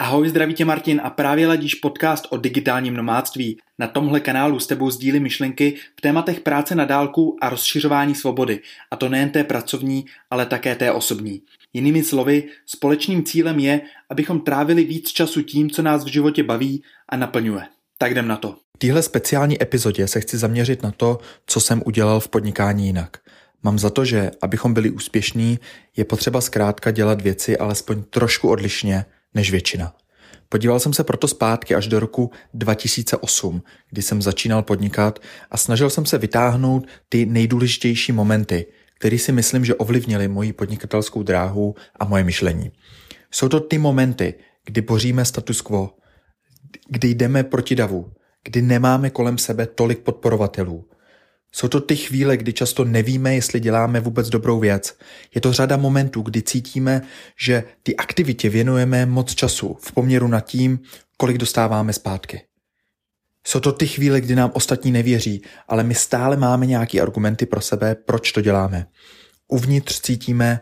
Ahoj, zdraví tě Martin a právě ladíš podcast o digitálním nomádství. Na tomhle kanálu s tebou sdílím myšlenky v tématech práce na dálku a rozšiřování svobody. A to nejen té pracovní, ale také té osobní. Jinými slovy, společným cílem je, abychom trávili víc času tím, co nás v životě baví a naplňuje. Tak jdem na to. V téhle speciální epizodě se chci zaměřit na to, co jsem udělal v podnikání jinak. Mám za to, že abychom byli úspěšní, je potřeba zkrátka dělat věci alespoň trošku odlišně než většina. Podíval jsem se proto zpátky až do roku 2008, kdy jsem začínal podnikat a snažil jsem se vytáhnout ty nejdůležitější momenty, které si myslím, že ovlivnily moji podnikatelskou dráhu a moje myšlení. Jsou to ty momenty, kdy boříme status quo, kdy jdeme proti davu, kdy nemáme kolem sebe tolik podporovatelů, jsou to ty chvíle, kdy často nevíme, jestli děláme vůbec dobrou věc. Je to řada momentů, kdy cítíme, že ty aktivitě věnujeme moc času v poměru na tím, kolik dostáváme zpátky. Jsou to ty chvíle, kdy nám ostatní nevěří, ale my stále máme nějaké argumenty pro sebe, proč to děláme. Uvnitř cítíme,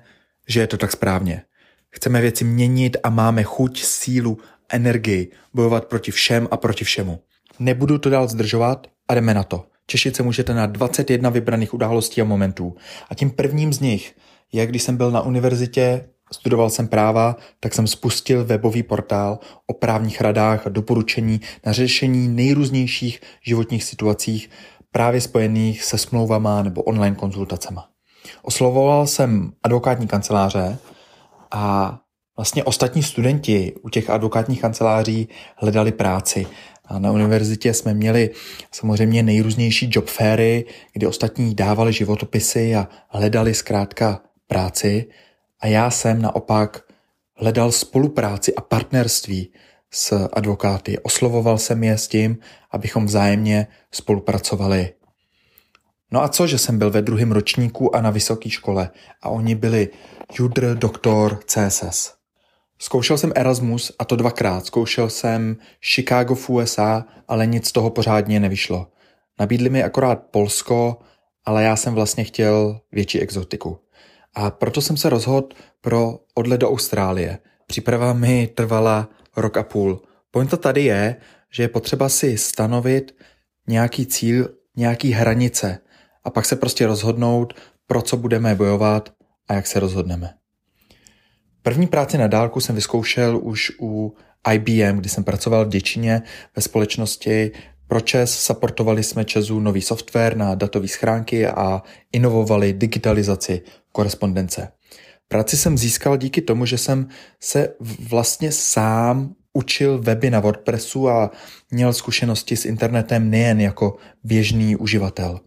že je to tak správně. Chceme věci měnit a máme chuť, sílu, energii bojovat proti všem a proti všemu. Nebudu to dál zdržovat a jdeme na to. Těšit se můžete na 21 vybraných událostí a momentů. A tím prvním z nich je, když jsem byl na univerzitě, studoval jsem práva, tak jsem spustil webový portál o právních radách a doporučení na řešení nejrůznějších životních situacích právě spojených se smlouvama nebo online konzultacema. Oslovoval jsem advokátní kanceláře a vlastně ostatní studenti u těch advokátních kanceláří hledali práci a na univerzitě jsme měli samozřejmě nejrůznější job fairy, kdy ostatní dávali životopisy a hledali zkrátka práci. A já jsem naopak hledal spolupráci a partnerství s advokáty. Oslovoval jsem je s tím, abychom vzájemně spolupracovali. No a co, že jsem byl ve druhém ročníku a na vysoké škole a oni byli judr, doktor, CSS. Zkoušel jsem Erasmus a to dvakrát. Zkoušel jsem Chicago v USA, ale nic z toho pořádně nevyšlo. Nabídli mi akorát Polsko, ale já jsem vlastně chtěl větší exotiku. A proto jsem se rozhodl pro odlet do Austrálie. Příprava mi trvala rok a půl. Pointa tady je, že je potřeba si stanovit nějaký cíl, nějaký hranice a pak se prostě rozhodnout, pro co budeme bojovat a jak se rozhodneme. První práci na dálku jsem vyzkoušel už u IBM, kdy jsem pracoval v Děčině ve společnosti pro ČES, supportovali jsme ČESu nový software na datové schránky a inovovali digitalizaci korespondence. Práci jsem získal díky tomu, že jsem se vlastně sám učil weby na WordPressu a měl zkušenosti s internetem nejen jako běžný uživatel.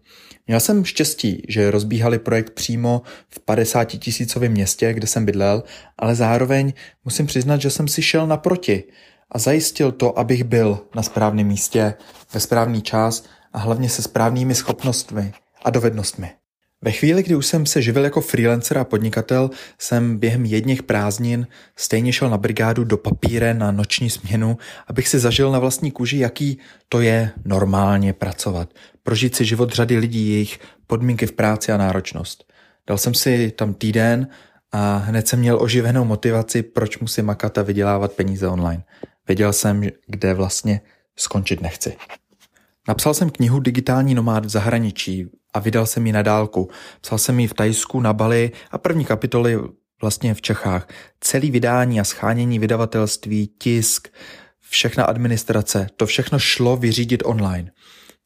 Měl jsem štěstí, že rozbíhali projekt přímo v 50 tisícovém městě, kde jsem bydlel, ale zároveň musím přiznat, že jsem si šel naproti a zajistil to, abych byl na správném místě ve správný čas a hlavně se správnými schopnostmi a dovednostmi. Ve chvíli, kdy už jsem se živil jako freelancer a podnikatel, jsem během jedních prázdnin stejně šel na brigádu do papíre na noční směnu, abych si zažil na vlastní kůži, jaký to je normálně pracovat. Prožít si život řady lidí, jejich podmínky v práci a náročnost. Dal jsem si tam týden a hned jsem měl oživenou motivaci, proč musím makat a vydělávat peníze online. Věděl jsem, kde vlastně skončit nechci. Napsal jsem knihu Digitální nomád v zahraničí a vydal jsem ji na dálku. Psal jsem ji v Tajsku, na Bali a první kapitoly vlastně v Čechách. Celý vydání a schánění vydavatelství, tisk, všechna administrace, to všechno šlo vyřídit online.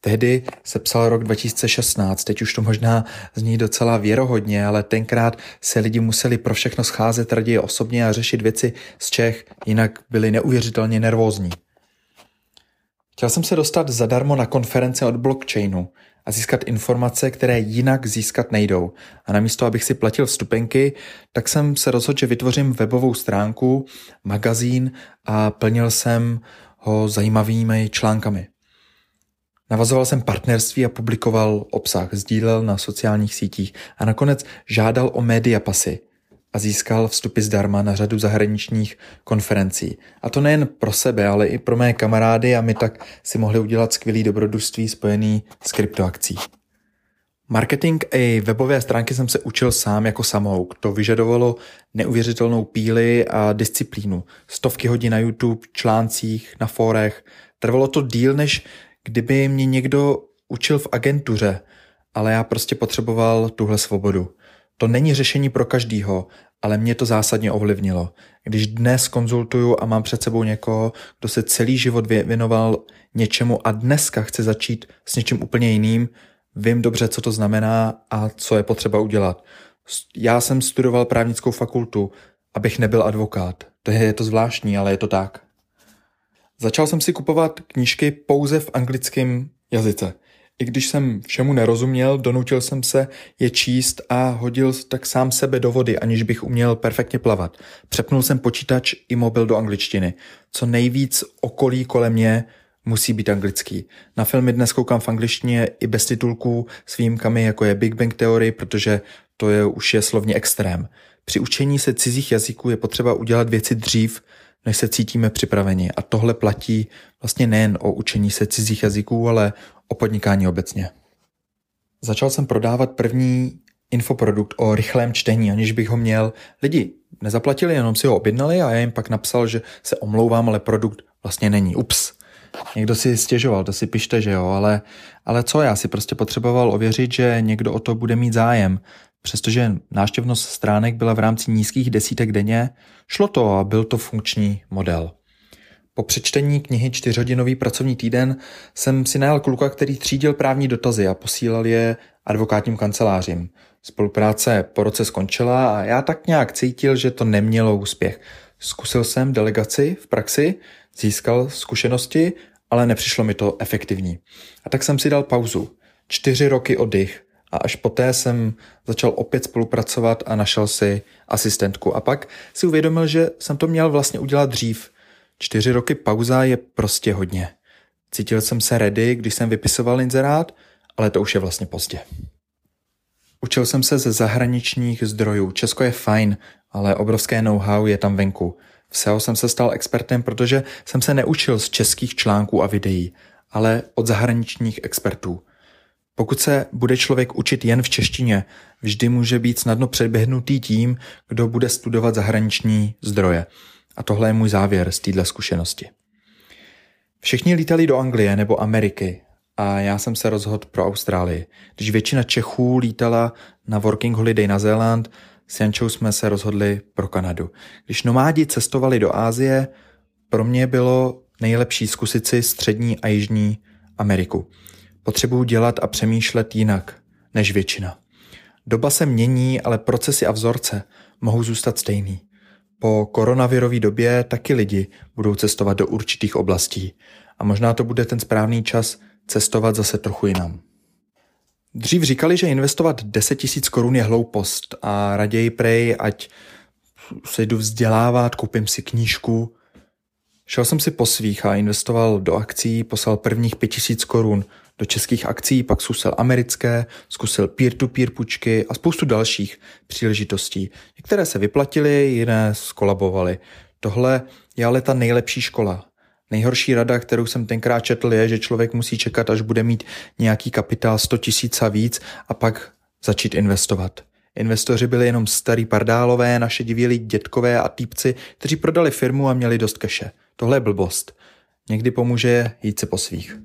Tehdy se psal rok 2016, teď už to možná zní docela věrohodně, ale tenkrát se lidi museli pro všechno scházet raději osobně a řešit věci z Čech, jinak byli neuvěřitelně nervózní. Chtěl jsem se dostat zadarmo na konference od blockchainu a získat informace, které jinak získat nejdou. A namísto, abych si platil vstupenky, tak jsem se rozhodl, že vytvořím webovou stránku, magazín a plnil jsem ho zajímavými článkami. Navazoval jsem partnerství a publikoval obsah, sdílel na sociálních sítích a nakonec žádal o média pasy – a získal vstupy zdarma na řadu zahraničních konferencí. A to nejen pro sebe, ale i pro mé kamarády a my tak si mohli udělat skvělý dobrodružství spojený s kryptoakcí. Marketing i webové stránky jsem se učil sám jako samouk. To vyžadovalo neuvěřitelnou píly a disciplínu. Stovky hodin na YouTube, článcích, na fórech. Trvalo to díl, než kdyby mě někdo učil v agentuře, ale já prostě potřeboval tuhle svobodu. To není řešení pro každýho, ale mě to zásadně ovlivnilo. Když dnes konzultuju a mám před sebou někoho, kdo se celý život věnoval něčemu a dneska chce začít s něčím úplně jiným, vím dobře, co to znamená a co je potřeba udělat. Já jsem studoval právnickou fakultu, abych nebyl advokát. To je, je to zvláštní, ale je to tak. Začal jsem si kupovat knížky pouze v anglickém jazyce. I když jsem všemu nerozuměl, donutil jsem se je číst a hodil tak sám sebe do vody, aniž bych uměl perfektně plavat. Přepnul jsem počítač i mobil do angličtiny. Co nejvíc okolí kolem mě musí být anglický. Na filmy dnes koukám v angličtině i bez titulků s výjimkami, jako je Big Bang Theory, protože to je už je slovně extrém. Při učení se cizích jazyků je potřeba udělat věci dřív, než se cítíme připraveni. A tohle platí vlastně nejen o učení se cizích jazyků, ale o podnikání obecně. Začal jsem prodávat první infoprodukt o rychlém čtení, aniž bych ho měl. Lidi nezaplatili, jenom si ho objednali a já jim pak napsal, že se omlouvám, ale produkt vlastně není. Ups. Někdo si stěžoval, to si pište, že jo, ale, ale co, já si prostě potřeboval ověřit, že někdo o to bude mít zájem. Přestože náštěvnost stránek byla v rámci nízkých desítek denně, šlo to a byl to funkční model. Po přečtení knihy Čtyřhodinový pracovní týden jsem si najal kluka, který třídil právní dotazy a posílal je advokátním kancelářím. Spolupráce po roce skončila a já tak nějak cítil, že to nemělo úspěch. Zkusil jsem delegaci v praxi, získal zkušenosti, ale nepřišlo mi to efektivní. A tak jsem si dal pauzu. Čtyři roky oddych a až poté jsem začal opět spolupracovat a našel si asistentku. A pak si uvědomil, že jsem to měl vlastně udělat dřív. Čtyři roky pauza je prostě hodně. Cítil jsem se ready, když jsem vypisoval inzerát, ale to už je vlastně pozdě. Učil jsem se ze zahraničních zdrojů. Česko je fajn, ale obrovské know-how je tam venku. V SEO jsem se stal expertem, protože jsem se neučil z českých článků a videí, ale od zahraničních expertů. Pokud se bude člověk učit jen v češtině, vždy může být snadno předběhnutý tím, kdo bude studovat zahraniční zdroje. A tohle je můj závěr z této zkušenosti. Všichni lítali do Anglie nebo Ameriky a já jsem se rozhodl pro Austrálii. Když většina Čechů lítala na working holiday na Zéland, s Jančou jsme se rozhodli pro Kanadu. Když nomádi cestovali do Ázie, pro mě bylo nejlepší zkusit si střední a jižní Ameriku. Potřebuju dělat a přemýšlet jinak než většina. Doba se mění, ale procesy a vzorce mohou zůstat stejný. Po koronavirové době taky lidi budou cestovat do určitých oblastí a možná to bude ten správný čas cestovat zase trochu jinam. Dřív říkali, že investovat 10 tisíc korun je hloupost a raději prej, ať se jdu vzdělávat, koupím si knížku. Šel jsem si po svých a investoval do akcí, poslal prvních 5 tisíc korun do českých akcí, pak zkusil americké, zkusil peer-to-peer půjčky a spoustu dalších příležitostí. Některé se vyplatily, jiné skolabovaly. Tohle je ale ta nejlepší škola. Nejhorší rada, kterou jsem tenkrát četl, je, že člověk musí čekat, až bude mít nějaký kapitál 100 tisíc a víc a pak začít investovat. Investoři byli jenom starý pardálové, naše divělí dětkové a týpci, kteří prodali firmu a měli dost keše. Tohle je blbost. Někdy pomůže jít se po svých.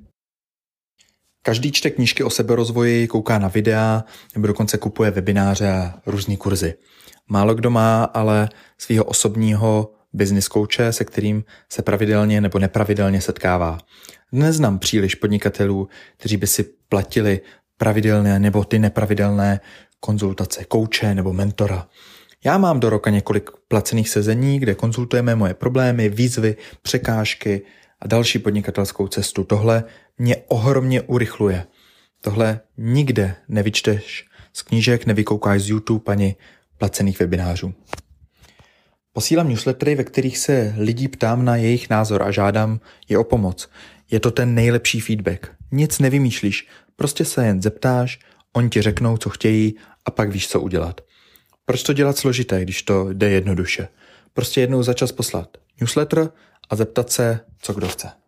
Každý čte knížky o seberozvoji, kouká na videa nebo dokonce kupuje webináře a různé kurzy. Málo kdo má ale svého osobního business kouče, se kterým se pravidelně nebo nepravidelně setkává. Neznám příliš podnikatelů, kteří by si platili pravidelné nebo ty nepravidelné konzultace kouče nebo mentora. Já mám do roka několik placených sezení, kde konzultujeme moje problémy, výzvy, překážky a další podnikatelskou cestu. Tohle mě ohromně urychluje. Tohle nikde nevyčteš z knížek, nevykoukáš z YouTube ani placených webinářů. Posílám newslettery, ve kterých se lidí ptám na jejich názor a žádám je o pomoc. Je to ten nejlepší feedback. Nic nevymýšlíš, prostě se jen zeptáš, oni ti řeknou, co chtějí a pak víš, co udělat. Proč to dělat složité, když to jde jednoduše? Prostě jednou za čas poslat newsletter a zeptat se, co kdo chce.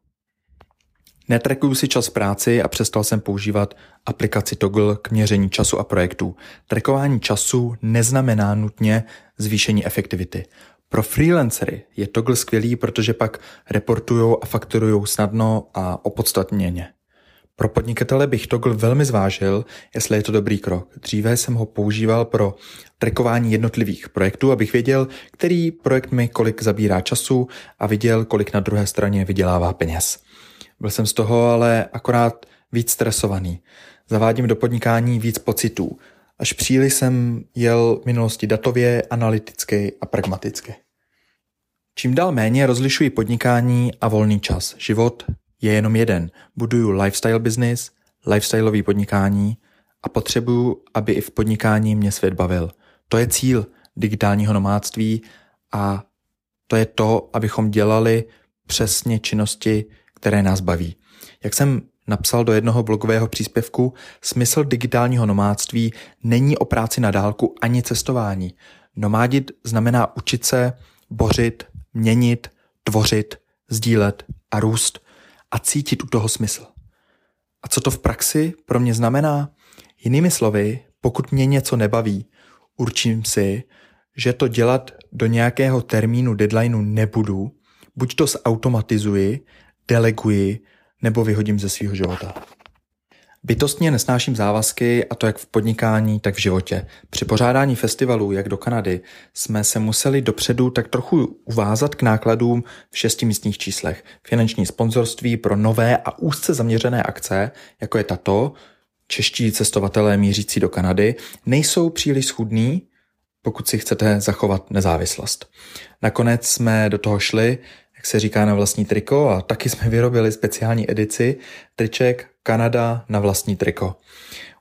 Netrekuju si čas práci a přestal jsem používat aplikaci Toggle k měření času a projektů. Trekování času neznamená nutně zvýšení efektivity. Pro freelancery je Toggle skvělý, protože pak reportují a fakturují snadno a opodstatněně. Pro podnikatele bych Toggle velmi zvážil, jestli je to dobrý krok. Dříve jsem ho používal pro trackování jednotlivých projektů, abych věděl, který projekt mi kolik zabírá času a viděl, kolik na druhé straně vydělává peněz. Byl jsem z toho ale akorát víc stresovaný. Zavádím do podnikání víc pocitů. Až příliš jsem jel v minulosti datově, analyticky a pragmaticky. Čím dál méně rozlišuji podnikání a volný čas. Život je jenom jeden. Buduju lifestyle business, lifestyleový podnikání a potřebuju, aby i v podnikání mě svět bavil. To je cíl digitálního nomádství a to je to, abychom dělali přesně činnosti, které nás baví. Jak jsem napsal do jednoho blogového příspěvku, smysl digitálního nomádství není o práci na dálku ani cestování. Nomádit znamená učit se, bořit, měnit, tvořit, sdílet a růst a cítit u toho smysl. A co to v praxi pro mě znamená? Jinými slovy, pokud mě něco nebaví, určím si, že to dělat do nějakého termínu, deadlineu nebudu, buď to zautomatizuji, deleguji nebo vyhodím ze svého života. Bytostně nesnáším závazky a to jak v podnikání, tak v životě. Při pořádání festivalů, jak do Kanady, jsme se museli dopředu tak trochu uvázat k nákladům v šesti místních číslech. Finanční sponzorství pro nové a úzce zaměřené akce, jako je tato, čeští cestovatelé mířící do Kanady, nejsou příliš schudný, pokud si chcete zachovat nezávislost. Nakonec jsme do toho šli, jak se říká na vlastní triko a taky jsme vyrobili speciální edici triček Kanada na vlastní triko.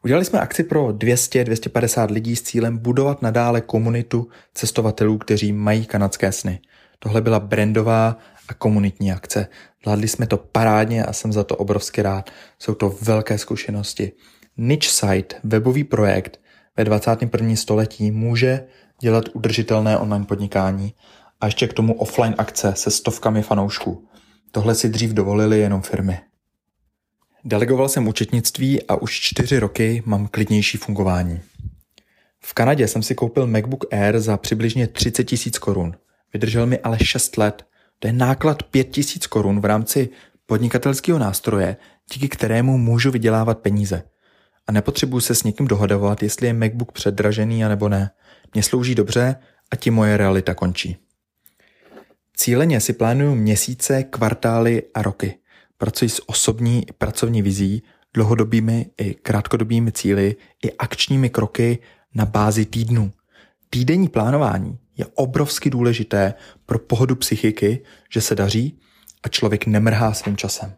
Udělali jsme akci pro 200-250 lidí s cílem budovat nadále komunitu cestovatelů, kteří mají kanadské sny. Tohle byla brandová a komunitní akce. Vládli jsme to parádně a jsem za to obrovsky rád. Jsou to velké zkušenosti. Niche Site, webový projekt ve 21. století může dělat udržitelné online podnikání a ještě k tomu offline akce se stovkami fanoušků. Tohle si dřív dovolili jenom firmy. Delegoval jsem účetnictví a už čtyři roky mám klidnější fungování. V Kanadě jsem si koupil MacBook Air za přibližně 30 tisíc korun. Vydržel mi ale 6 let. To je náklad 5 tisíc korun v rámci podnikatelského nástroje, díky kterému můžu vydělávat peníze. A nepotřebuji se s někým dohodovat, jestli je MacBook předražený a nebo ne. Mně slouží dobře a ti moje realita končí. Cíleně si plánuju měsíce, kvartály a roky. Pracuji s osobní i pracovní vizí, dlouhodobými i krátkodobými cíly i akčními kroky na bázi týdnu. Týdenní plánování je obrovsky důležité pro pohodu psychiky, že se daří a člověk nemrhá svým časem.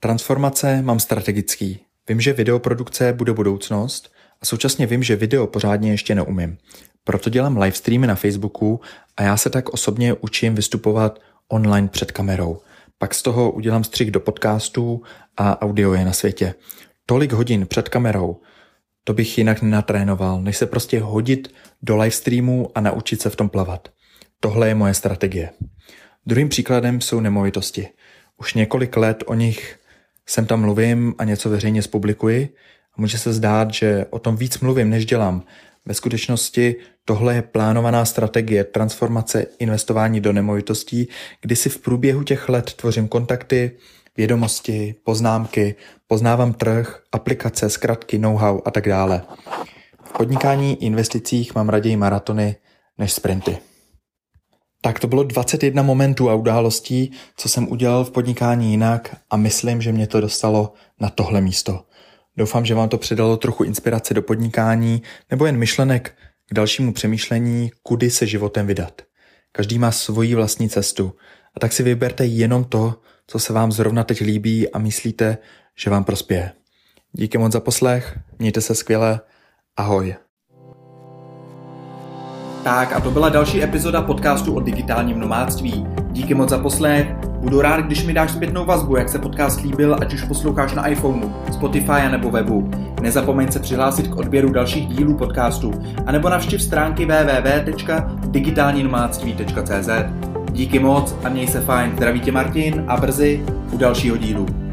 Transformace mám strategický. Vím, že videoprodukce bude budoucnost a současně vím, že video pořádně ještě neumím. Proto dělám livestreamy na Facebooku a já se tak osobně učím vystupovat online před kamerou. Pak z toho udělám střih do podcastů a audio je na světě. Tolik hodin před kamerou, to bych jinak nenatrénoval, než se prostě hodit do livestreamu a naučit se v tom plavat. Tohle je moje strategie. Druhým příkladem jsou nemovitosti. Už několik let o nich sem tam mluvím a něco veřejně zpublikuji a může se zdát, že o tom víc mluvím, než dělám. Ve skutečnosti tohle je plánovaná strategie transformace investování do nemovitostí, kdy si v průběhu těch let tvořím kontakty, vědomosti, poznámky, poznávám trh, aplikace, zkratky, know-how a tak dále. V podnikání investicích mám raději maratony než sprinty. Tak to bylo 21 momentů a událostí, co jsem udělal v podnikání jinak a myslím, že mě to dostalo na tohle místo. Doufám, že vám to přidalo trochu inspirace do podnikání nebo jen myšlenek k dalšímu přemýšlení, kudy se životem vydat. Každý má svoji vlastní cestu a tak si vyberte jenom to, co se vám zrovna teď líbí a myslíte, že vám prospěje. Díky moc za poslech, mějte se skvěle, ahoj. Tak a to byla další epizoda podcastu o digitálním nomádství. Díky moc za poslech. Budu rád, když mi dáš zpětnou vazbu, jak se podcast líbil, ať už posloucháš na iPhoneu, Spotify nebo webu. Nezapomeň se přihlásit k odběru dalších dílů podcastu, anebo navštiv stránky www.digitálninomádství.cz. Díky moc a měj se fajn. Zdraví tě Martin a brzy u dalšího dílu.